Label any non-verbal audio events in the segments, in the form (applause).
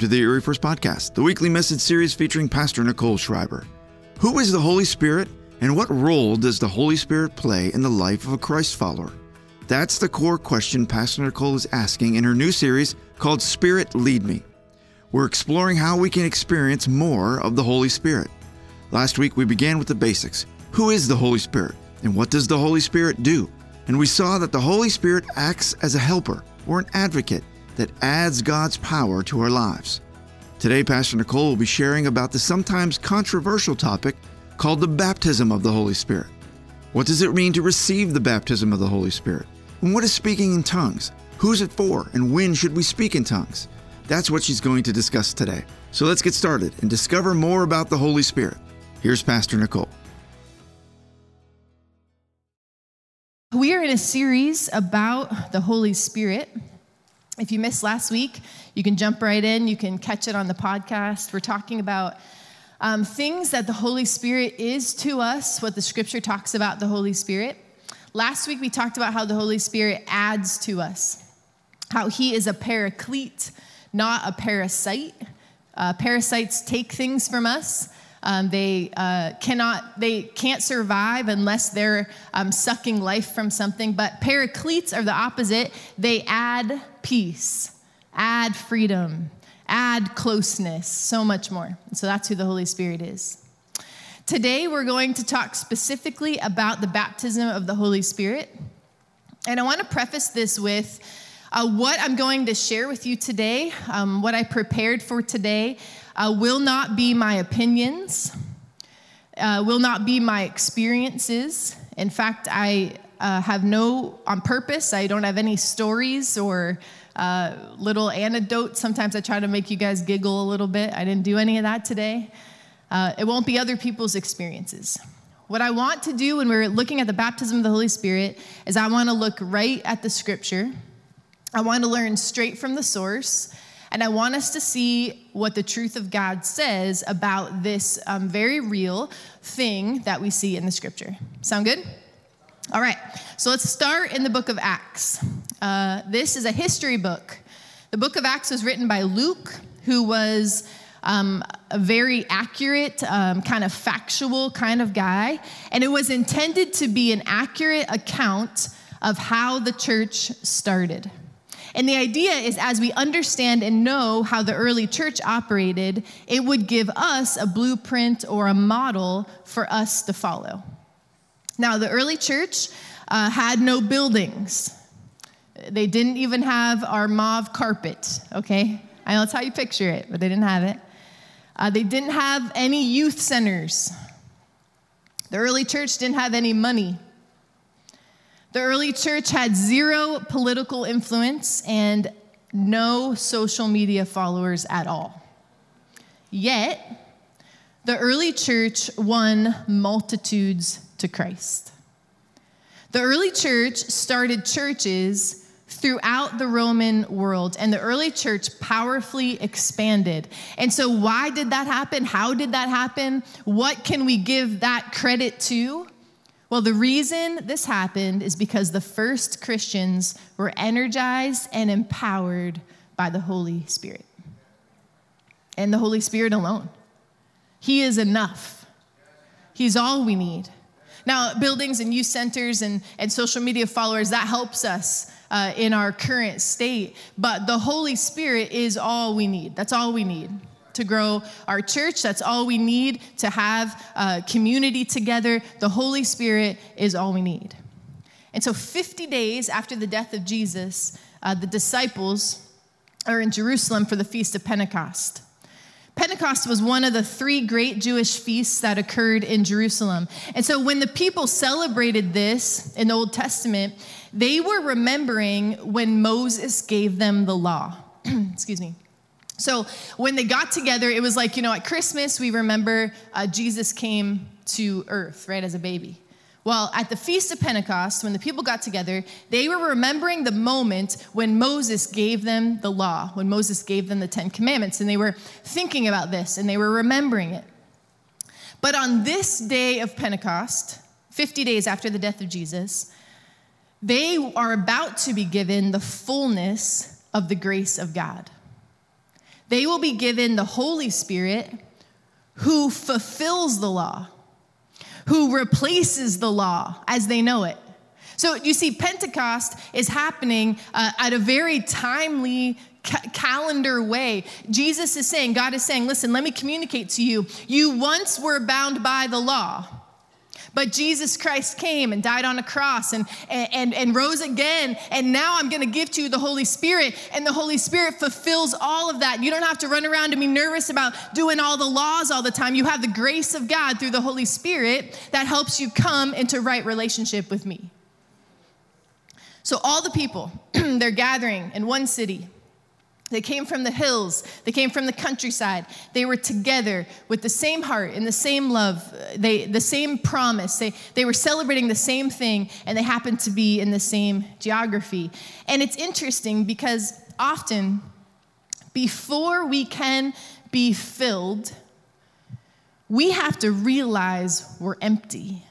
to the Erie First Podcast, the weekly message series featuring Pastor Nichole Schreiber. Who is the Holy Spirit, and what role does the Holy Spirit play in the life of a Christ follower? That's the core question Pastor Nichole is asking in her new series called Spirit Lead Me. We're exploring how we can experience more of the Holy Spirit. Last week we began with the basics. Who is the Holy Spirit, and what does the Holy Spirit do? And we saw that the Holy Spirit acts as a helper or an advocate that adds God's power to our lives. Today, Pastor Nichole will be sharing about the sometimes controversial topic called the baptism of the Holy Spirit. What does it mean to receive the baptism of the Holy Spirit? And what is speaking in tongues? Who's it for? And when should we speak in tongues? That's what she's going to discuss today. So let's get started and discover more about the Holy Spirit. Here's Pastor Nichole. We are in a series about the Holy Spirit. If you missed last week, you can jump right in. You can catch it on the podcast. We're talking about um, things that the Holy Spirit is to us, what the scripture talks about the Holy Spirit. Last week, we talked about how the Holy Spirit adds to us, how he is a paraclete, not a parasite. Uh, parasites take things from us. Um, they uh, cannot, they can't survive unless they're um, sucking life from something. But paracletes are the opposite. They add peace, add freedom, add closeness, so much more. And so that's who the Holy Spirit is. Today, we're going to talk specifically about the baptism of the Holy Spirit. And I want to preface this with uh, what I'm going to share with you today, um, what I prepared for today, uh, will not be my opinions, uh, will not be my experiences. In fact, I uh, have no, on purpose, I don't have any stories or uh, little anecdotes. Sometimes I try to make you guys giggle a little bit. I didn't do any of that today. Uh, it won't be other people's experiences. What I want to do when we're looking at the baptism of the Holy Spirit is I want to look right at the scripture. I want to learn straight from the source. And I want us to see what the truth of God says about this um, very real thing that we see in the scripture. Sound good? All right, so let's start in the book of Acts. Uh, this is a history book. The book of Acts was written by Luke, who was um, a very accurate, um, kind of factual kind of guy. And it was intended to be an accurate account of how the church started. And the idea is as we understand and know how the early church operated, it would give us a blueprint or a model for us to follow. Now, the early church uh, had no buildings. They didn't even have our mauve carpet, okay? I know that's how you picture it, but they didn't have it. Uh, they didn't have any youth centers. The early church didn't have any money. The early church had zero political influence and no social media followers at all. Yet, the early church won multitudes to Christ. The early church started churches throughout the Roman world, and the early church powerfully expanded. And so, why did that happen? How did that happen? What can we give that credit to? Well, the reason this happened is because the first Christians were energized and empowered by the Holy Spirit. And the Holy Spirit alone. He is enough, He's all we need. Now, buildings and youth centers and, and social media followers, that helps us uh, in our current state. But the Holy Spirit is all we need. That's all we need to grow our church. That's all we need to have a community together. The Holy Spirit is all we need. And so, 50 days after the death of Jesus, uh, the disciples are in Jerusalem for the Feast of Pentecost. Pentecost was one of the three great Jewish feasts that occurred in Jerusalem. And so when the people celebrated this in the Old Testament, they were remembering when Moses gave them the law. (clears throat) Excuse me. So when they got together, it was like, you know, at Christmas, we remember uh, Jesus came to earth, right, as a baby. Well, at the Feast of Pentecost, when the people got together, they were remembering the moment when Moses gave them the law, when Moses gave them the Ten Commandments, and they were thinking about this and they were remembering it. But on this day of Pentecost, 50 days after the death of Jesus, they are about to be given the fullness of the grace of God. they will be given the Holy Spirit who fulfills the law, who replaces the law as they know it. So you see, Pentecost is happening uh, at a very timely ca- calendar way. Jesus is saying, God is saying, listen, let me communicate to you. You once were bound by the law. But Jesus Christ came and died on a cross and, and, and rose again. And now I'm going to give to you the Holy Spirit. And the Holy Spirit fulfills all of that. You don't have to run around and be nervous about doing all the laws all the time. You have the grace of God through the Holy Spirit that helps you come into right relationship with me. So, all the people, (clears throat) they're gathering in one city. They came from the hills, they came from the countryside. They were together with the same heart and the same love, they, the same promise. They, they were celebrating the same thing, and they happened to be in the same geography. And it's interesting because often, before we can be filled, we have to realize we're empty.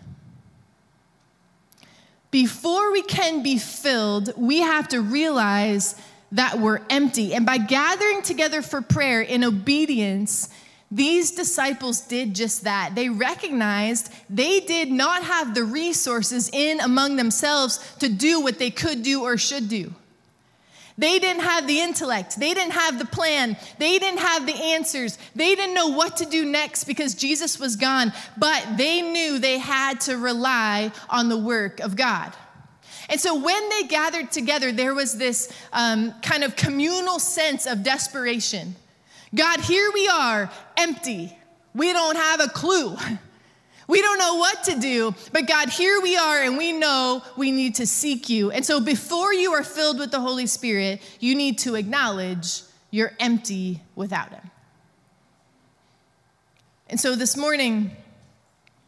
Before we can be filled, we have to realize that were empty. And by gathering together for prayer in obedience, these disciples did just that. They recognized they did not have the resources in among themselves to do what they could do or should do. They didn't have the intellect. They didn't have the plan. They didn't have the answers. They didn't know what to do next because Jesus was gone. But they knew they had to rely on the work of God. And so when they gathered together, there was this um, kind of communal sense of desperation. God, here we are, empty. We don't have a clue. (laughs) We don't know what to do, but God, here we are, and we know we need to seek you. And so, before you are filled with the Holy Spirit, you need to acknowledge you're empty without Him. And so, this morning,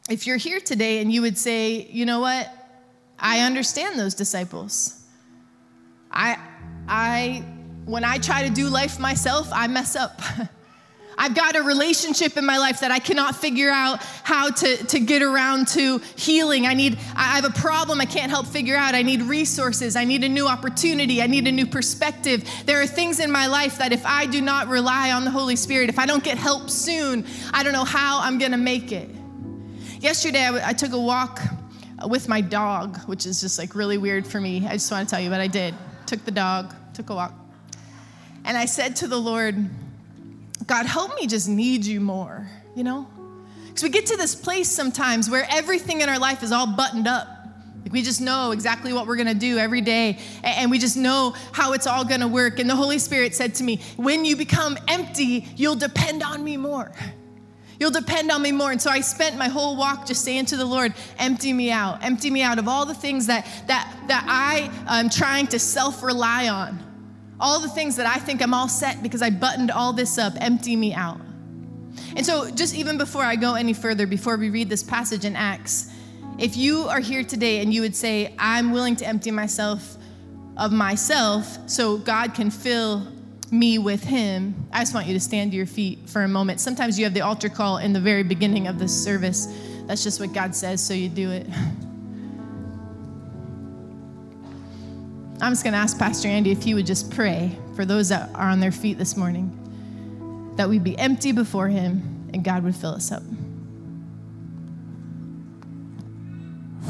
if you're here today and you would say, you know what, I understand those disciples. I, I, when I try to do life myself, I mess up. (laughs) I've got a relationship in my life that I cannot figure out how to, to get around to healing. I need, I have a problem I can't help figure out. I need resources. I need a new opportunity. I need a new perspective. There are things in my life that if I do not rely on the Holy Spirit, if I don't get help soon, I don't know how I'm going to make it. Yesterday, I, I took a walk with my dog, which is just like really weird for me. I just want to tell you, but I did. Took the dog, took a walk. And I said to the Lord, God, help me just need you more, you know? Because we get to this place sometimes where everything in our life is all buttoned up. Like we just know exactly what we're gonna do every day, and we just know how it's all gonna work. And the Holy Spirit said to me, When you become empty, you'll depend on me more. You'll depend on me more. And so I spent my whole walk just saying to the Lord, empty me out, empty me out of all the things that, that, that I am trying to self rely on. All the things that I think I'm all set because I buttoned all this up, empty me out. And so, just even before I go any further, before we read this passage in Acts, if you are here today and you would say, I'm willing to empty myself of myself so God can fill me with him, I just want you to stand to your feet for a moment. Sometimes you have the altar call in the very beginning of the service. That's just what God says, so you do it. I'm just going to ask Pastor Andy if he would just pray for those that are on their feet this morning, that we'd be empty before him and God would fill us up.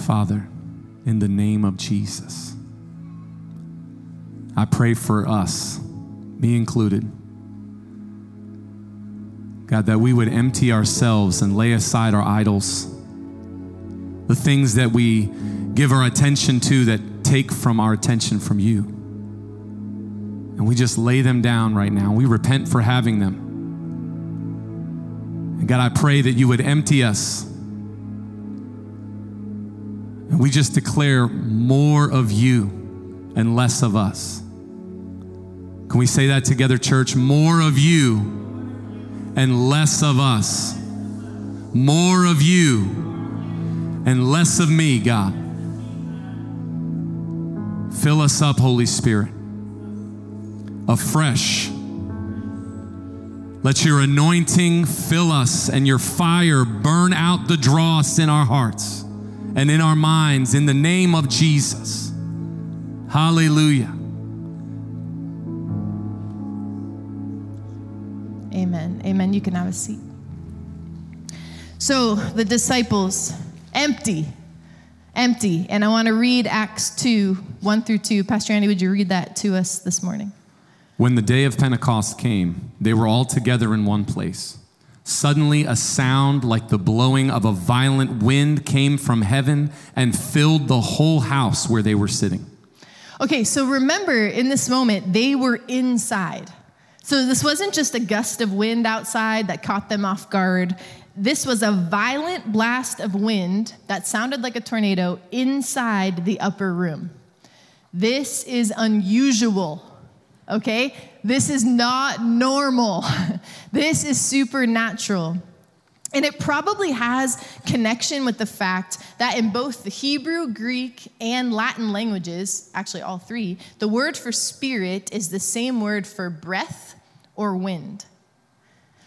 Father, in the name of Jesus, I pray for us me included. God, that we would empty ourselves and lay aside our idols, the things that we give our attention to that take from our attention from you. And we just lay them down right now. We repent for having them. And God, I pray that you would empty us. And we just declare more of you and less of us. Can we say that together, church? More of you and less of us. More of you and less of me, God. Fill us up, Holy Spirit, afresh. Let your anointing fill us and your fire burn out the dross in our hearts and in our minds in the name of Jesus. Hallelujah. Amen. You can have a seat. So the disciples, empty, empty. And I want to read Acts 2 1 through 2. Pastor Andy, would you read that to us this morning? When the day of Pentecost came, they were all together in one place. Suddenly, a sound like the blowing of a violent wind came from heaven and filled the whole house where they were sitting. Okay, so remember in this moment, they were inside. So this wasn't just a gust of wind outside that caught them off guard. This was a violent blast of wind that sounded like a tornado inside the upper room. This is unusual, okay? This is not normal. (laughs) this is supernatural. And it probably has connection with the fact that in both the Hebrew, Greek, and Latin languages, actually all three, the word for spirit is the same word for breath or wind.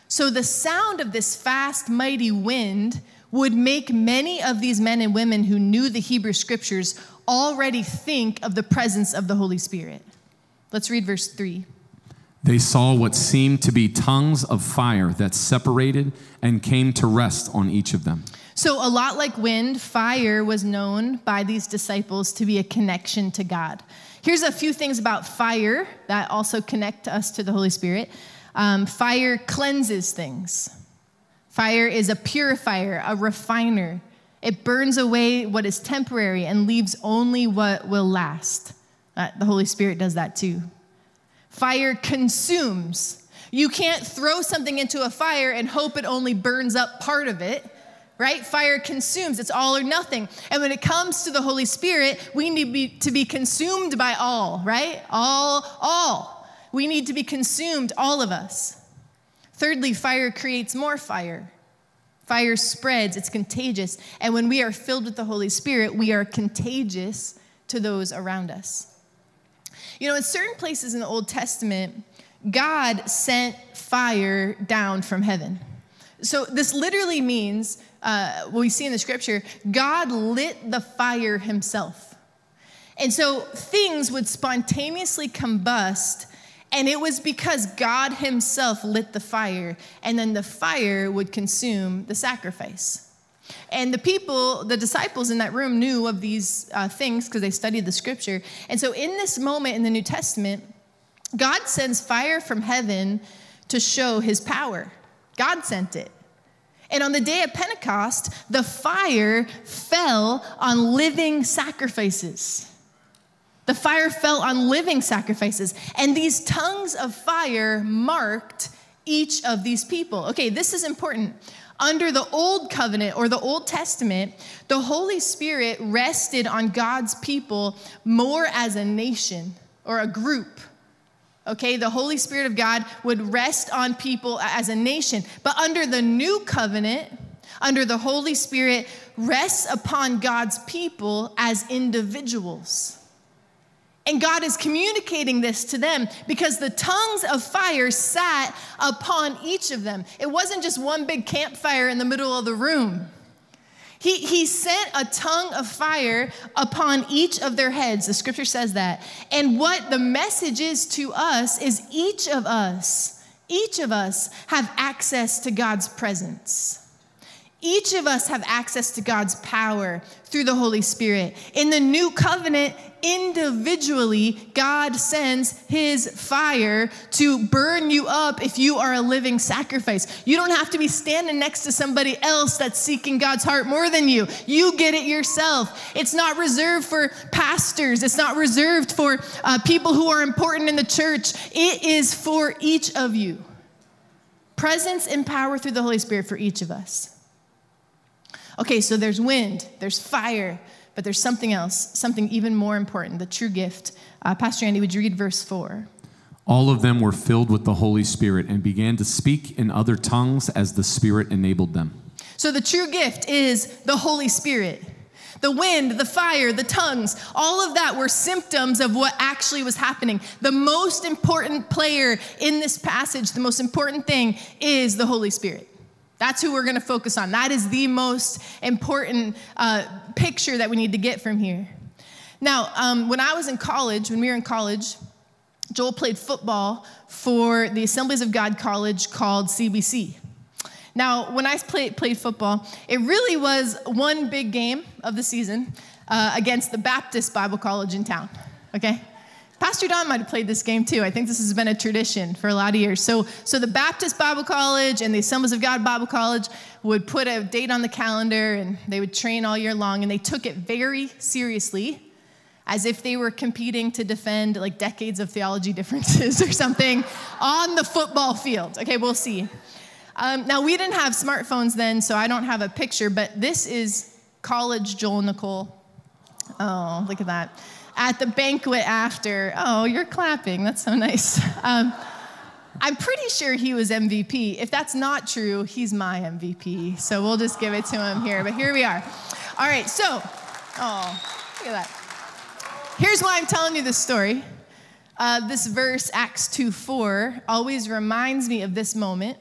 So the sound of this fast, mighty wind would make many of these men and women who knew the Hebrew scriptures already think of the presence of the Holy Spirit. Let's read verse 3. They saw what seemed to be tongues of fire that separated and came to rest on each of them. So, a lot like wind, fire was known by these disciples to be a connection to God. Here's a few things about fire that also connect us to the Holy Spirit. Um, fire cleanses things, fire is a purifier, a refiner. It burns away what is temporary and leaves only what will last. Uh, the Holy Spirit does that too. Fire consumes. You can't throw something into a fire and hope it only burns up part of it, right? Fire consumes, it's all or nothing. And when it comes to the Holy Spirit, we need to be, to be consumed by all, right? All, all. We need to be consumed, all of us. Thirdly, fire creates more fire. Fire spreads, it's contagious. And when we are filled with the Holy Spirit, we are contagious to those around us. You know, in certain places in the Old Testament, God sent fire down from heaven. So this literally means, uh, what we see in the scripture, God lit the fire himself. And so things would spontaneously combust, and it was because God himself lit the fire, and then the fire would consume the sacrifice. And the people, the disciples in that room knew of these uh, things because they studied the scripture. And so, in this moment in the New Testament, God sends fire from heaven to show his power. God sent it. And on the day of Pentecost, the fire fell on living sacrifices. The fire fell on living sacrifices. And these tongues of fire marked each of these people. Okay, this is important. Under the Old Covenant or the Old Testament, the Holy Spirit rested on God's people more as a nation or a group. Okay, the Holy Spirit of God would rest on people as a nation. But under the New Covenant, under the Holy Spirit rests upon God's people as individuals. And God is communicating this to them because the tongues of fire sat upon each of them. It wasn't just one big campfire in the middle of the room. He, he sent a tongue of fire upon each of their heads. The scripture says that. And what the message is to us is each of us, each of us have access to God's presence. Each of us have access to God's power through the Holy Spirit. In the new covenant, individually, God sends his fire to burn you up if you are a living sacrifice. You don't have to be standing next to somebody else that's seeking God's heart more than you. You get it yourself. It's not reserved for pastors, it's not reserved for uh, people who are important in the church. It is for each of you. Presence and power through the Holy Spirit for each of us. Okay, so there's wind, there's fire, but there's something else, something even more important, the true gift. Uh, Pastor Andy, would you read verse 4? All of them were filled with the Holy Spirit and began to speak in other tongues as the Spirit enabled them. So the true gift is the Holy Spirit. The wind, the fire, the tongues, all of that were symptoms of what actually was happening. The most important player in this passage, the most important thing is the Holy Spirit. That's who we're going to focus on. That is the most important uh, picture that we need to get from here. Now, um, when I was in college, when we were in college, Joel played football for the Assemblies of God college called CBC. Now, when I played, played football, it really was one big game of the season uh, against the Baptist Bible College in town, okay? Pastor Don might have played this game too. I think this has been a tradition for a lot of years. So, so the Baptist Bible College and the Assemblies of God Bible College would put a date on the calendar and they would train all year long and they took it very seriously as if they were competing to defend like decades of theology differences (laughs) or something on the football field. Okay, we'll see. Um, now, we didn't have smartphones then, so I don't have a picture, but this is college Joel Nichole. Oh, look at that. At the banquet after. Oh, you're clapping. That's so nice. (laughs) Um, I'm pretty sure he was MVP. If that's not true, he's my MVP. So we'll just give it to him here. But here we are. All right, so, oh, look at that. Here's why I'm telling you this story. Uh, this verse, Acts 2 4, always reminds me of this moment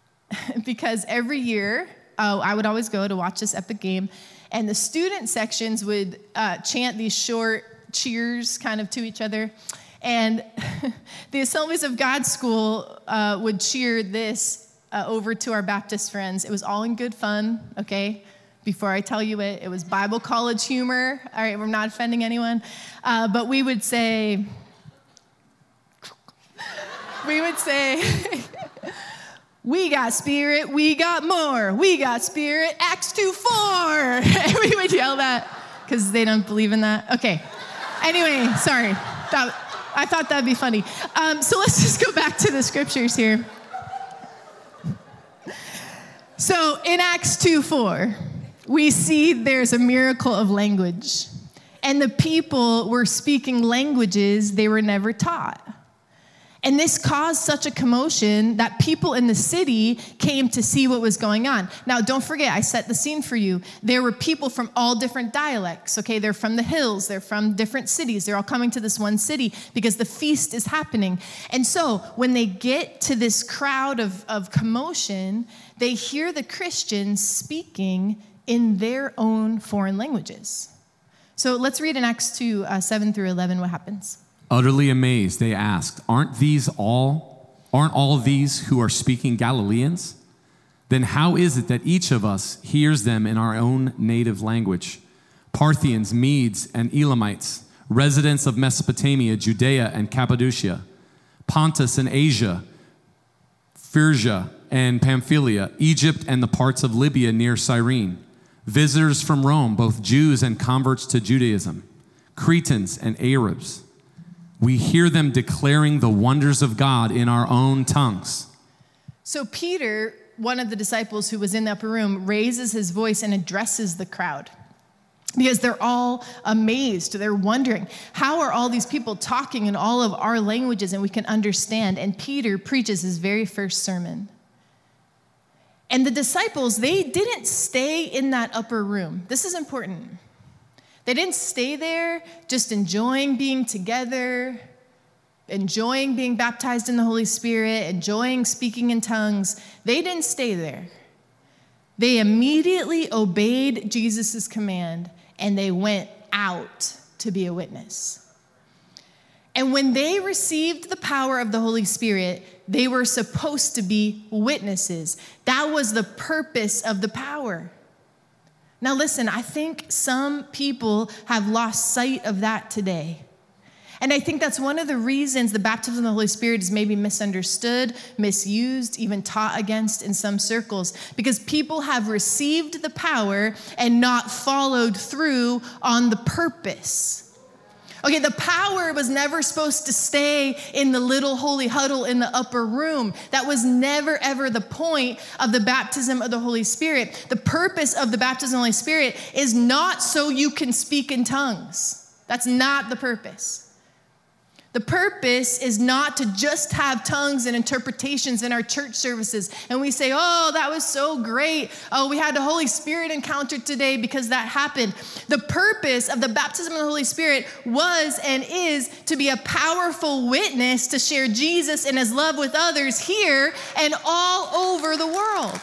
(laughs) because every year uh, I would always go to watch this epic game, and the student sections would uh, chant these short cheers kind of to each other. And (laughs) the Assemblies of God School uh, would cheer this uh, over to our Baptist friends. It was all in good fun, okay? Before I tell you it, it was Bible college humor. All right, we're not offending anyone. Uh, but we would say, (laughs) we would say, (laughs) we got spirit, we got more, we got spirit, Acts 2 4. And we would yell that because they don't believe in that. Okay. Anyway, sorry. That, I thought that'd be funny. Um, so let's just go back to the scriptures here. So in Acts 2 4, we see there's a miracle of language. And the people were speaking languages they were never taught. And this caused such a commotion that people in the city came to see what was going on. Now, don't forget, I set the scene for you. There were people from all different dialects, okay? They're from the hills, they're from different cities. They're all coming to this one city because the feast is happening. And so, when they get to this crowd of, of commotion, they hear the Christians speaking in their own foreign languages. So, let's read in Acts 2 uh, 7 through 11 what happens. Utterly amazed, they asked, Aren't these all, aren't all these who are speaking Galileans? Then how is it that each of us hears them in our own native language? Parthians, Medes, and Elamites, residents of Mesopotamia, Judea, and Cappadocia, Pontus and Asia, Phrygia and Pamphylia, Egypt and the parts of Libya near Cyrene, visitors from Rome, both Jews and converts to Judaism, Cretans and Arabs we hear them declaring the wonders of God in our own tongues. So, Peter, one of the disciples who was in the upper room, raises his voice and addresses the crowd because they're all amazed. They're wondering, how are all these people talking in all of our languages and we can understand? And Peter preaches his very first sermon. And the disciples, they didn't stay in that upper room. This is important. They didn't stay there just enjoying being together, enjoying being baptized in the Holy Spirit, enjoying speaking in tongues. They didn't stay there. They immediately obeyed Jesus' command and they went out to be a witness. And when they received the power of the Holy Spirit, they were supposed to be witnesses. That was the purpose of the power. Now, listen, I think some people have lost sight of that today. And I think that's one of the reasons the baptism of the Holy Spirit is maybe misunderstood, misused, even taught against in some circles, because people have received the power and not followed through on the purpose. Okay, the power was never supposed to stay in the little holy huddle in the upper room. That was never, ever the point of the baptism of the Holy Spirit. The purpose of the baptism of the Holy Spirit is not so you can speak in tongues. That's not the purpose. The purpose is not to just have tongues and interpretations in our church services. And we say, oh, that was so great. Oh, we had the Holy Spirit encounter today because that happened. The purpose of the baptism of the Holy Spirit was and is to be a powerful witness to share Jesus and his love with others here and all over the world.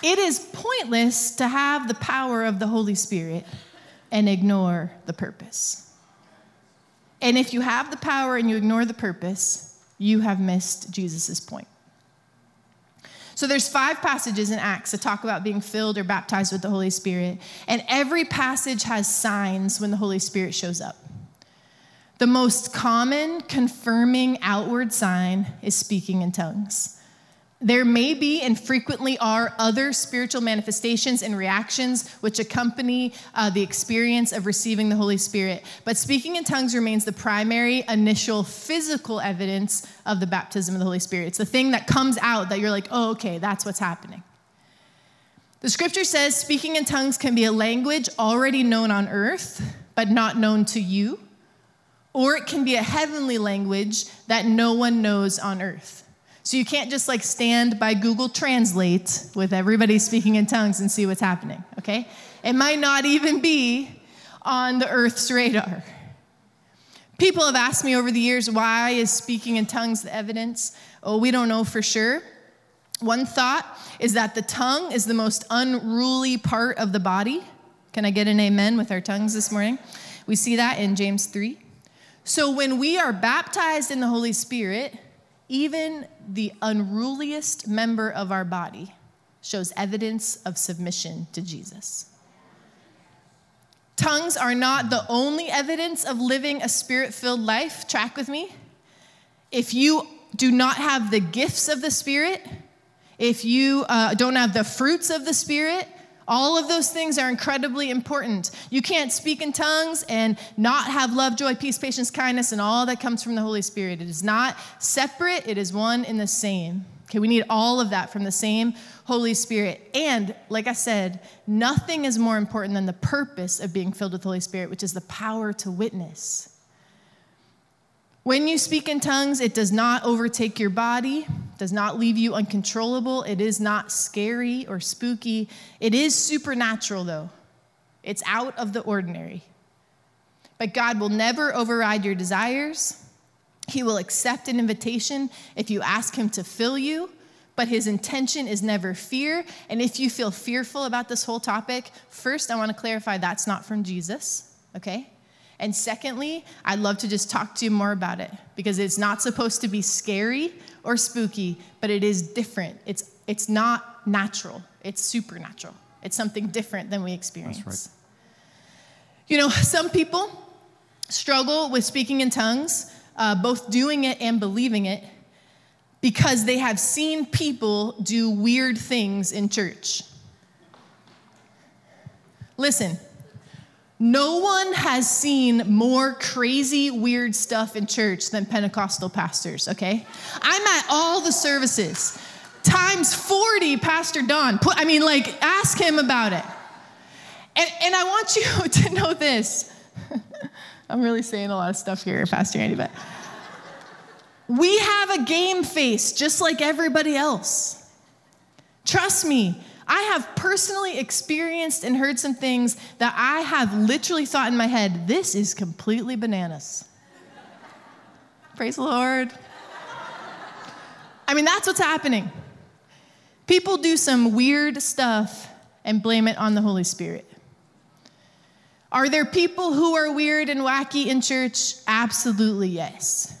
It is pointless to have the power of the Holy Spirit and ignore the purpose. And if you have the power and you ignore the purpose, you have missed Jesus' point. So there's five passages in Acts that talk about being filled or baptized with the Holy Spirit, and every passage has signs when the Holy Spirit shows up. The most common confirming outward sign is speaking in tongues. There may be and frequently are other spiritual manifestations and reactions which accompany uh, the experience of receiving the Holy Spirit. But speaking in tongues remains the primary initial physical evidence of the baptism of the Holy Spirit. It's the thing that comes out that you're like, oh, okay, that's what's happening. The scripture says speaking in tongues can be a language already known on earth, but not known to you, or it can be a heavenly language that no one knows on earth. So you can't just like stand by Google Translate with everybody speaking in tongues and see what's happening, okay? It might not even be on the earth's radar. People have asked me over the years, why is speaking in tongues the evidence? Oh, we don't know for sure. One thought is that the tongue is the most unruly part of the body. Can I get an amen with our tongues this morning? We see that in James 3. So when we are baptized in the Holy Spirit, even the unruliest member of our body shows evidence of submission to Jesus. Tongues are not the only evidence of living a spirit filled life. Track with me. If you do not have the gifts of the Spirit, if you uh, don't have the fruits of the Spirit, all of those things are incredibly important. You can't speak in tongues and not have love, joy, peace, patience, kindness, and all that comes from the Holy Spirit. It is not separate, it is one and the same. Okay, we need all of that from the same Holy Spirit. And like I said, nothing is more important than the purpose of being filled with the Holy Spirit, which is the power to witness. When you speak in tongues, it does not overtake your body, does not leave you uncontrollable. It is not scary or spooky. It is supernatural, though. It's out of the ordinary. But God will never override your desires. He will accept an invitation if you ask Him to fill you, but His intention is never fear. And if you feel fearful about this whole topic, first, I want to clarify that's not from Jesus, okay? And secondly, I'd love to just talk to you more about it because it's not supposed to be scary or spooky, but it is different. It's, it's not natural, it's supernatural. It's something different than we experience. Right. You know, some people struggle with speaking in tongues, uh, both doing it and believing it, because they have seen people do weird things in church. Listen, no one has seen more crazy, weird stuff in church than Pentecostal pastors, okay? I'm at all the services. Times 40, Pastor Don. Put, I mean, like, ask him about it. And, and I want you (laughs) to know this. (laughs) I'm really saying a lot of stuff here, Pastor Andy, but we have a game face just like everybody else. Trust me, I have personally experienced and heard some things that I have literally thought in my head, this is completely bananas. Praise the Lord. I mean, that's what's happening. People do some weird stuff and blame it on the Holy Spirit. Are there people who are weird and wacky in church? Absolutely, yes.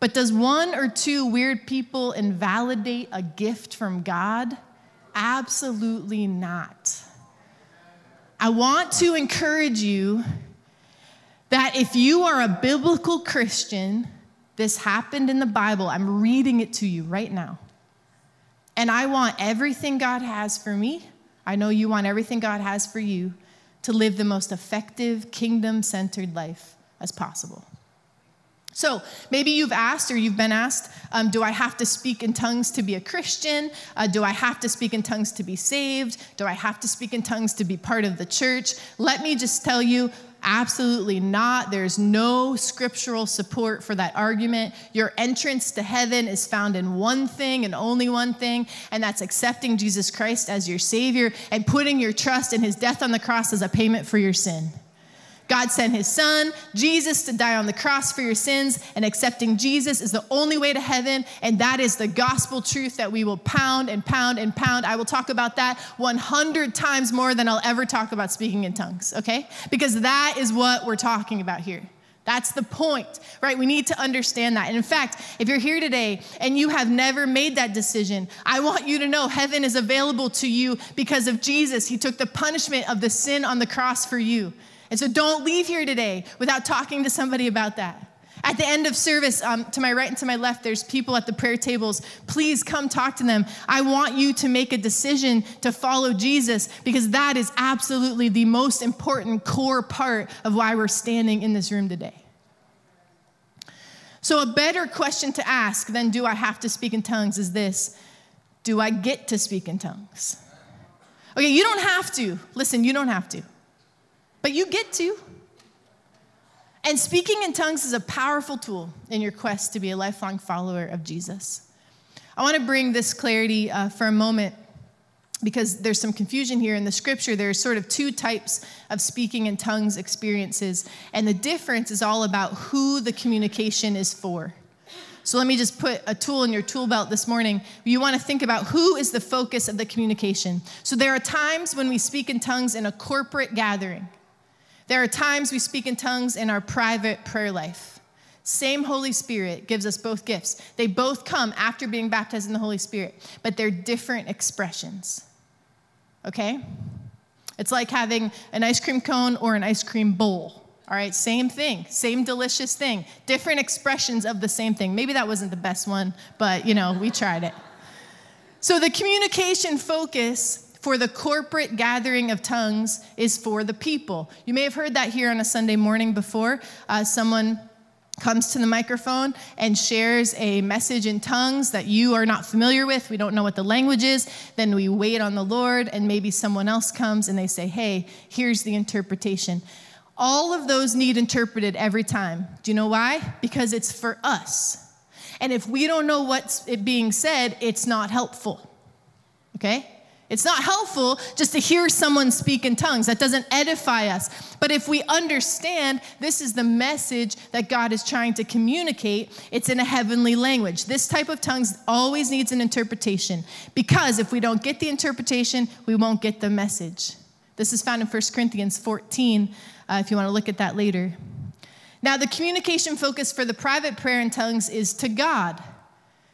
But does one or two weird people invalidate a gift from God? Absolutely not. I want to encourage you that if you are a biblical Christian, this happened in the Bible. I'm reading it to you right now. And I want everything God has for me. I know you want everything God has for you to live the most effective, kingdom centered life as possible. So maybe you've asked or you've been asked, um, do I have to speak in tongues to be a Christian? Uh, do I have to speak in tongues to be saved? Do I have to speak in tongues to be part of the church? Let me just tell you, absolutely not. There's no scriptural support for that argument. Your entrance to heaven is found in one thing and only one thing, and that's accepting Jesus Christ as your Savior and putting your trust in His death on the cross as a payment for your sin. God sent his son, Jesus, to die on the cross for your sins, and accepting Jesus is the only way to heaven. And that is the gospel truth that we will pound and pound and pound. I will talk about that 100 times more than I'll ever talk about speaking in tongues, okay? Because that is what we're talking about here. That's the point, right? We need to understand that. And in fact, if you're here today and you have never made that decision, I want you to know heaven is available to you because of Jesus. He took the punishment of the sin on the cross for you. And so don't leave here today without talking to somebody about that. At the end of service, um, to my right and to my left, there's people at the prayer tables. Please come talk to them. I want you to make a decision to follow Jesus because that is absolutely the most important core part of why we're standing in this room today. So, a better question to ask than do I have to speak in tongues is this Do I get to speak in tongues? Okay, you don't have to. Listen, you don't have to. But you get to. And speaking in tongues is a powerful tool in your quest to be a lifelong follower of Jesus. I want to bring this clarity uh, for a moment because there's some confusion here in the scripture. There's sort of two types of speaking in tongues experiences, and the difference is all about who the communication is for. So let me just put a tool in your tool belt this morning. You want to think about who is the focus of the communication. So there are times when we speak in tongues in a corporate gathering. There are times we speak in tongues in our private prayer life. Same Holy Spirit gives us both gifts. They both come after being baptized in the Holy Spirit, but they're different expressions. Okay? It's like having an ice cream cone or an ice cream bowl. All right, same thing, same delicious thing, different expressions of the same thing. Maybe that wasn't the best one, but you know, we tried it. So the communication focus for the corporate gathering of tongues is for the people. You may have heard that here on a Sunday morning before. Uh, someone comes to the microphone and shares a message in tongues that you are not familiar with. We don't know what the language is. Then we wait on the Lord, and maybe someone else comes and they say, Hey, here's the interpretation. All of those need interpreted every time. Do you know why? Because it's for us. And if we don't know what's being said, it's not helpful. Okay? It's not helpful just to hear someone speak in tongues. That doesn't edify us. But if we understand this is the message that God is trying to communicate, it's in a heavenly language. This type of tongues always needs an interpretation because if we don't get the interpretation, we won't get the message. This is found in 1 Corinthians 14, uh, if you want to look at that later. Now, the communication focus for the private prayer in tongues is to God.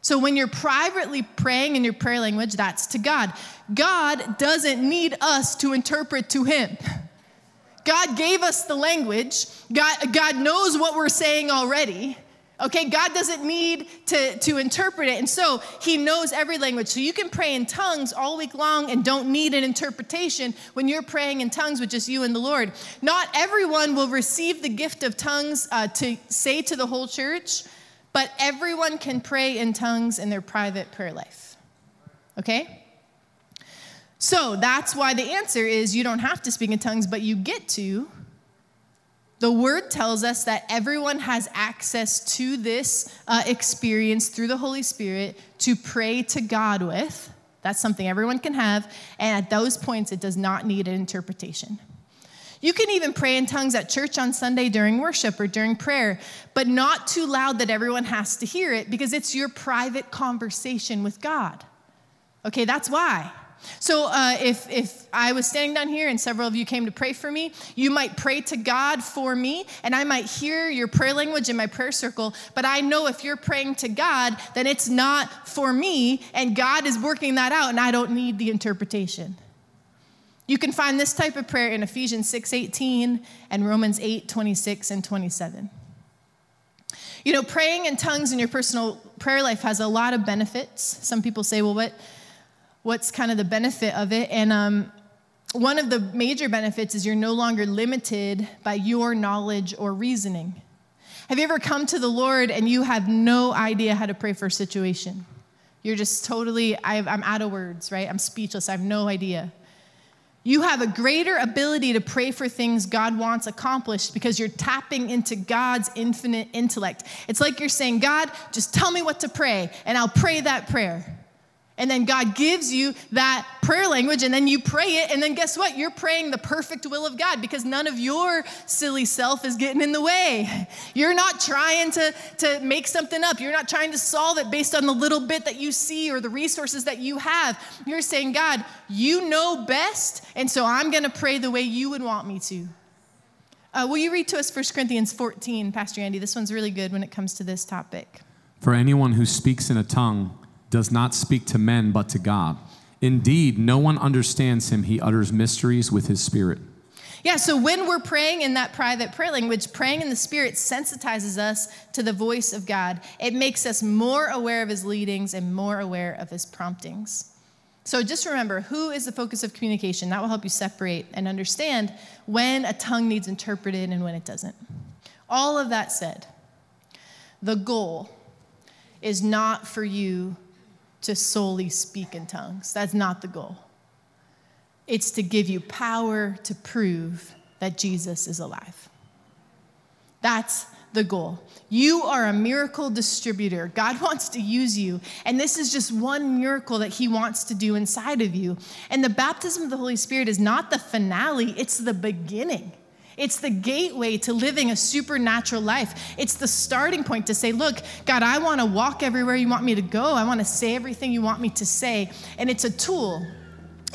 So when you're privately praying in your prayer language, that's to God. God doesn't need us to interpret to Him. God gave us the language. God, God knows what we're saying already. Okay, God doesn't need to, to interpret it. And so He knows every language. So you can pray in tongues all week long and don't need an interpretation when you're praying in tongues with just you and the Lord. Not everyone will receive the gift of tongues uh, to say to the whole church, but everyone can pray in tongues in their private prayer life. Okay? So that's why the answer is you don't have to speak in tongues, but you get to. The word tells us that everyone has access to this uh, experience through the Holy Spirit to pray to God with. That's something everyone can have. And at those points, it does not need an interpretation. You can even pray in tongues at church on Sunday during worship or during prayer, but not too loud that everyone has to hear it because it's your private conversation with God. Okay, that's why. So uh, if, if I was standing down here and several of you came to pray for me, you might pray to God for me, and I might hear your prayer language in my prayer circle, but I know if you're praying to God, then it's not for me, and God is working that out, and I don't need the interpretation. You can find this type of prayer in Ephesians 6:18 and Romans 8:26 and 27. You know, praying in tongues in your personal prayer life has a lot of benefits. Some people say, well, what, what's kind of the benefit of it? And um, one of the major benefits is you're no longer limited by your knowledge or reasoning. Have you ever come to the Lord and you have no idea how to pray for a situation? You're just totally, I'm out of words, right? I'm speechless. I have no idea. You have a greater ability to pray for things God wants accomplished because you're tapping into God's infinite intellect. It's like you're saying, God, just tell me what to pray, and I'll pray that prayer. And then God gives you that prayer language, and then you pray it, and then guess what? You're praying the perfect will of God because none of your silly self is getting in the way. You're not trying to, to make something up, you're not trying to solve it based on the little bit that you see or the resources that you have. You're saying, God, you know best, and so I'm gonna pray the way you would want me to. Uh, will you read to us 1 Corinthians 14, Pastor Andy? This one's really good when it comes to this topic. For anyone who speaks in a tongue does not speak to men but to God. Indeed, no one understands him. He utters mysteries with his spirit. Yeah, so when we're praying in that private prayer language, praying in the Spirit sensitizes us to the voice of God. It makes us more aware of His leadings and more aware of His promptings. So just remember who is the focus of communication. That will help you separate and understand when a tongue needs interpreted and when it doesn't. All of that said, the goal is not for you to solely speak in tongues. That's not the goal. It's to give you power to prove that Jesus is alive. That's the goal. You are a miracle distributor. God (laughs) wants to use you. And this is just one miracle that He wants to do inside of you. And the baptism of the Holy Spirit is not the finale, it's the beginning. It's the gateway to living a supernatural life. It's the starting point to say, Look, God, I want to walk everywhere you want me to go. I want to say everything you want me to say. And it's a tool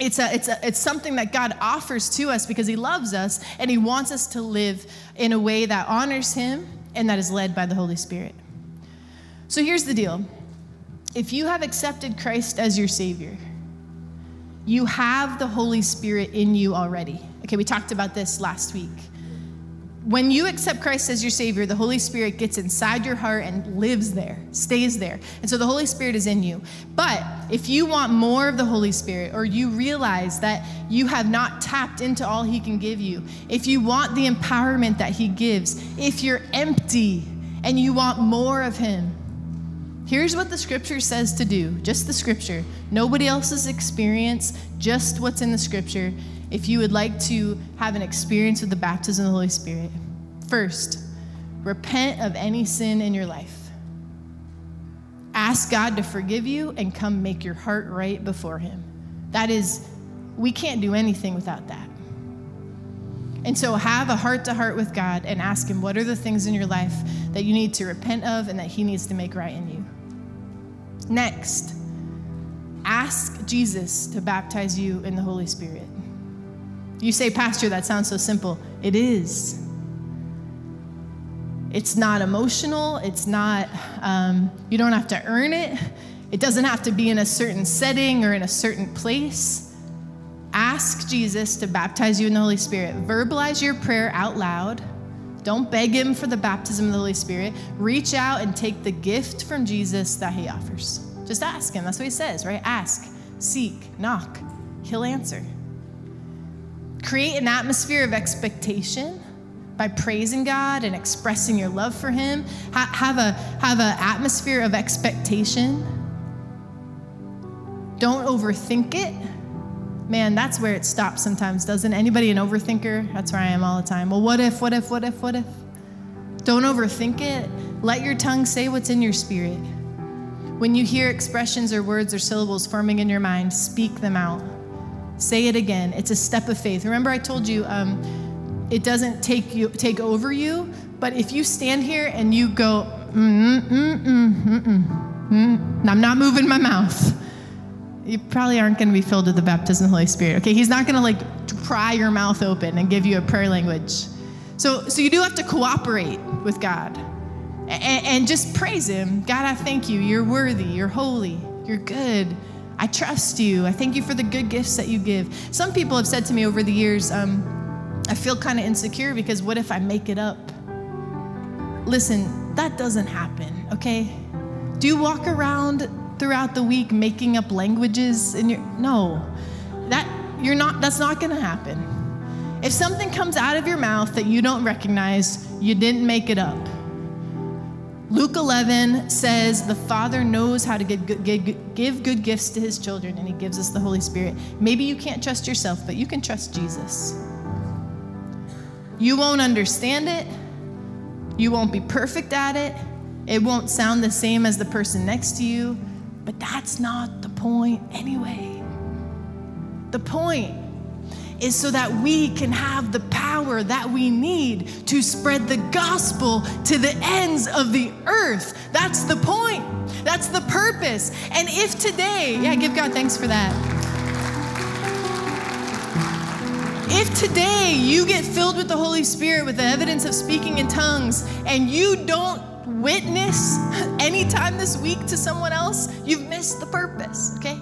it's, a, it's, a, it's something that God offers to us because He loves us and He wants us to live in a way that honors Him and that is led by the Holy Spirit. So here's the deal if you have accepted Christ as your Savior, you have the Holy Spirit in you already. Okay, we talked about this last week when you accept Christ as your Savior, the Holy Spirit gets inside your heart and lives there, stays there. And so the Holy Spirit is in you. But if you want more of the Holy Spirit, or you realize that you have not tapped into all He can give you, if you want the empowerment that He gives, if you're empty and you want more of Him, here's what the Scripture says to do just the Scripture, nobody else's experience, just what's in the Scripture if you would like to have an experience with the baptism of the Holy Spirit, first, repent of any sin in your life. Ask God to forgive you and come make your heart right before Him. That is, we can't do anything without that. And so have a heart to heart with God and ask Him what are the things in your life that you need to repent of and that He needs to make right in you. Next, ask Jesus to baptize you in the Holy Spirit. You say, Pastor, that sounds so simple. It is. It's not emotional. It's not, um, you don't have to earn it. It doesn't have to be in a certain setting or in a certain place. Ask Jesus to baptize you in the Holy Spirit. Verbalize your prayer out loud. Don't beg him for the baptism of the Holy Spirit. Reach out and take the gift from Jesus that he offers. Just ask him. That's what he says, right? Ask, seek, knock. He'll answer. Create an atmosphere of expectation by praising God and expressing your love for Him. Ha- have a have an atmosphere of expectation. Don't overthink it. Man, that's where it stops sometimes, doesn't anybody an overthinker? That's where I am all the time. Well, what if, what if, what if, what if? Don't overthink it. Let your tongue say what's in your spirit. When you hear expressions or words or syllables forming in your mind, speak them out. Say it again. It's a step of faith. Remember, I told you um, it doesn't take you take over you, but if you stand here and you go, mm, mm, mm, mm, I'm not moving my mouth. You probably aren't going to be filled with the baptism of the Holy Spirit. Okay, He's not going to like pry your mouth open and give you a prayer language. So, so you do have to cooperate with God and, and just praise Him. God, I thank you. You're worthy. You're holy. You're good. I trust you. I thank you for the good gifts that you give. Some people have said to me over the years, um, I feel kind of insecure because what if I make it up? Listen, that doesn't happen, okay? Do you walk around throughout the week making up languages in your no. That you're not that's not going to happen. If something comes out of your mouth that you don't recognize, you didn't make it up. Luke 11 says the Father knows how to give good, give good gifts to his children, and he gives us the Holy Spirit. Maybe you can't trust yourself, but you can trust Jesus. You won't understand it, you won't be perfect at it, it won't sound the same as the person next to you, but that's not the point anyway. The point is so that we can have the power that we need to spread the gospel to the ends of the earth. That's the point. That's the purpose. And if today, yeah, give God thanks for that. If today you get filled with the Holy Holy Spirit with the evidence of speaking in tongues, and you don't witness (laughs) anytime this week to someone else, you've missed the purpose, okay?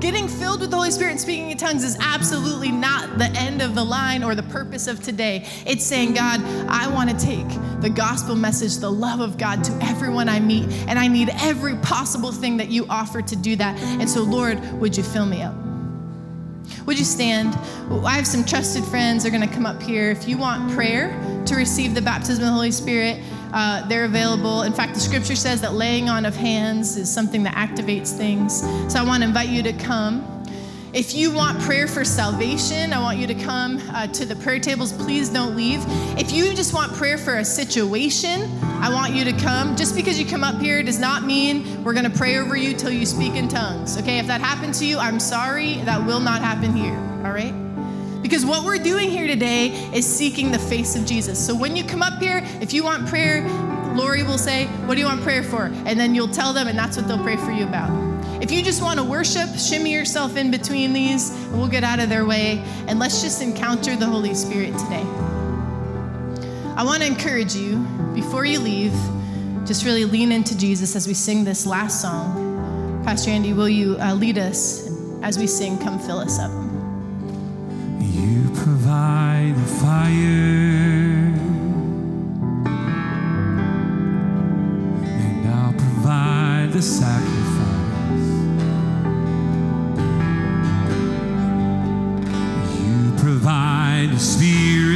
Getting filled with the Holy Spirit and speaking in tongues is absolutely not the end of the line or the purpose of today. It's saying, God, I want to take the gospel message, the love of God to everyone I meet, and I need every possible thing that you offer to do that. And so, Lord, would you fill me up? Would you stand? I have some trusted friends. They're going to come up here. If you want prayer to receive the baptism of the Holy Spirit, uh, they're available. In fact, the scripture says that laying on of hands is something that activates things. So I want to invite you to come. If you want prayer for salvation, I want you to come uh, to the prayer tables. Please don't leave. If you just want prayer for a situation, I want you to come. Just because you come up here does not mean we're going to pray over you till you speak in tongues. Okay, if that happened to you, I'm sorry. That will not happen here. All right? Because what we're doing here today is seeking the face of Jesus. So when you come up here, if you want prayer, Lori will say, What do you want prayer for? And then you'll tell them, and that's what they'll pray for you about. If you just want to worship, shimmy yourself in between these, and we'll get out of their way, and let's just encounter the Holy Spirit today. I want to encourage you, before you leave, just really lean into Jesus as we sing this last song. Pastor Andy, will you uh, lead us as we sing, Come Fill Us Up? You provide the fire, and I'll provide the sacrifice. You provide the spirit,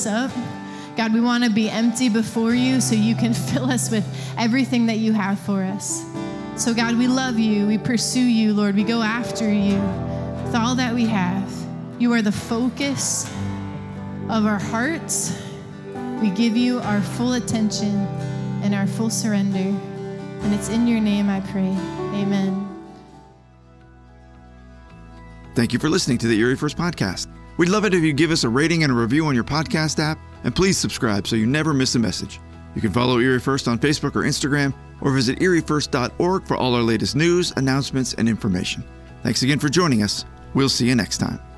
us up. God, we want to be empty before you so you can (laughs) fill us with everything that you have for us. So, God, we love you. We pursue you, Lord. We go after you with all that we have. You are the focus of our hearts. We give you our full attention and our full surrender. And it's in your name I pray. Amen. Thank you for listening to the Erie First Podcast. We'd love it if you give us a rating and a review on your podcast app, and please subscribe so you never miss a message. You can follow Erie First on Facebook or Instagram, or visit eriefirst.org for all our latest news, announcements, and information. Thanks again for joining us. We'll see you next time.